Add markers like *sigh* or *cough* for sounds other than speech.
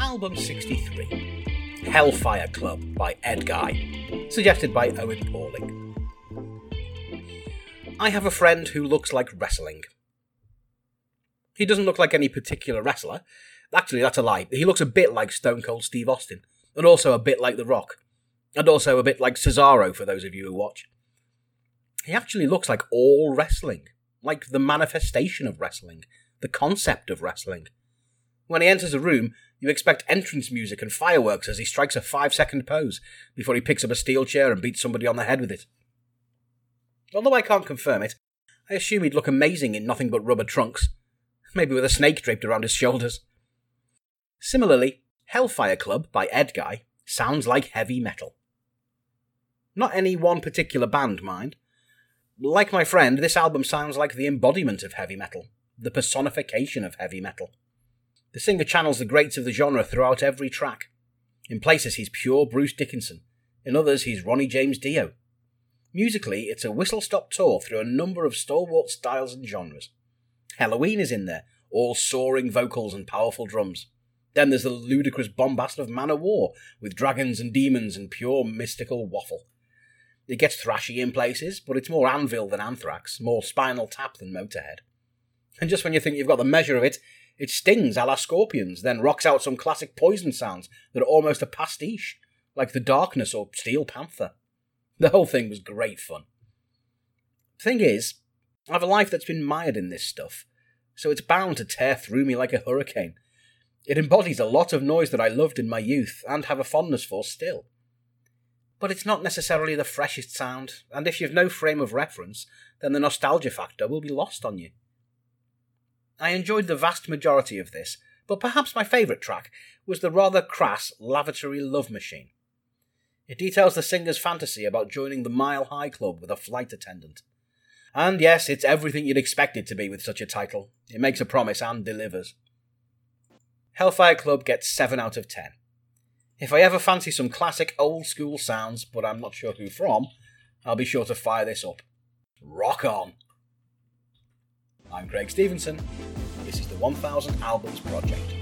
Album 63 Hellfire Club by Edguy, suggested by Owen Pauling. I have a friend who looks like wrestling. He doesn't look like any particular wrestler. Actually, that's a lie. He looks a bit like Stone Cold Steve Austin, and also a bit like The Rock, and also a bit like Cesaro for those of you who watch. He actually looks like all wrestling, like the manifestation of wrestling, the concept of wrestling. When he enters a room, you expect entrance music and fireworks as he strikes a five second pose before he picks up a steel chair and beats somebody on the head with it. Although I can't confirm it, I assume he'd look amazing in nothing but rubber trunks, *laughs* maybe with a snake draped around his shoulders. Similarly, Hellfire Club by Edguy sounds like heavy metal. Not any one particular band, mind. Like my friend, this album sounds like the embodiment of heavy metal, the personification of heavy metal. The singer channels the greats of the genre throughout every track. In places, he's pure Bruce Dickinson. In others, he's Ronnie James Dio. Musically, it's a whistle stop tour through a number of stalwart styles and genres. Helloween is in there, all soaring vocals and powerful drums. Then there's the ludicrous bombast of Manowar, with dragons and demons and pure mystical waffle. It gets thrashy in places, but it's more Anvil than Anthrax, more Spinal Tap than Motorhead. And just when you think you've got the measure of it, it stings a la Scorpions, then rocks out some classic Poison sounds that are almost a pastiche, like The Darkness or Steel Panther. The whole thing was great fun. Thing is, I have a life that's been mired in this stuff, so it's bound to tear through me like a hurricane. It embodies a lot of noise that I loved in my youth and have a fondness for still but it's not necessarily the freshest sound, and if you've no frame of reference, then the nostalgia factor will be lost on you. I enjoyed the vast majority of this, but perhaps my favourite track was the rather crass Lavatory Love Machine. It details the singer's fantasy about joining the Mile High Club with a flight attendant. And yes, it's everything you'd expect it to be with such a title. It makes a promise and delivers. Hellfire Club gets 7 out of 10. If I ever fancy some classic old school sounds, but I'm not sure who from, I'll be sure to fire this up. Rock on! I'm Craig Stevenson. This is the 1000 Albums Project.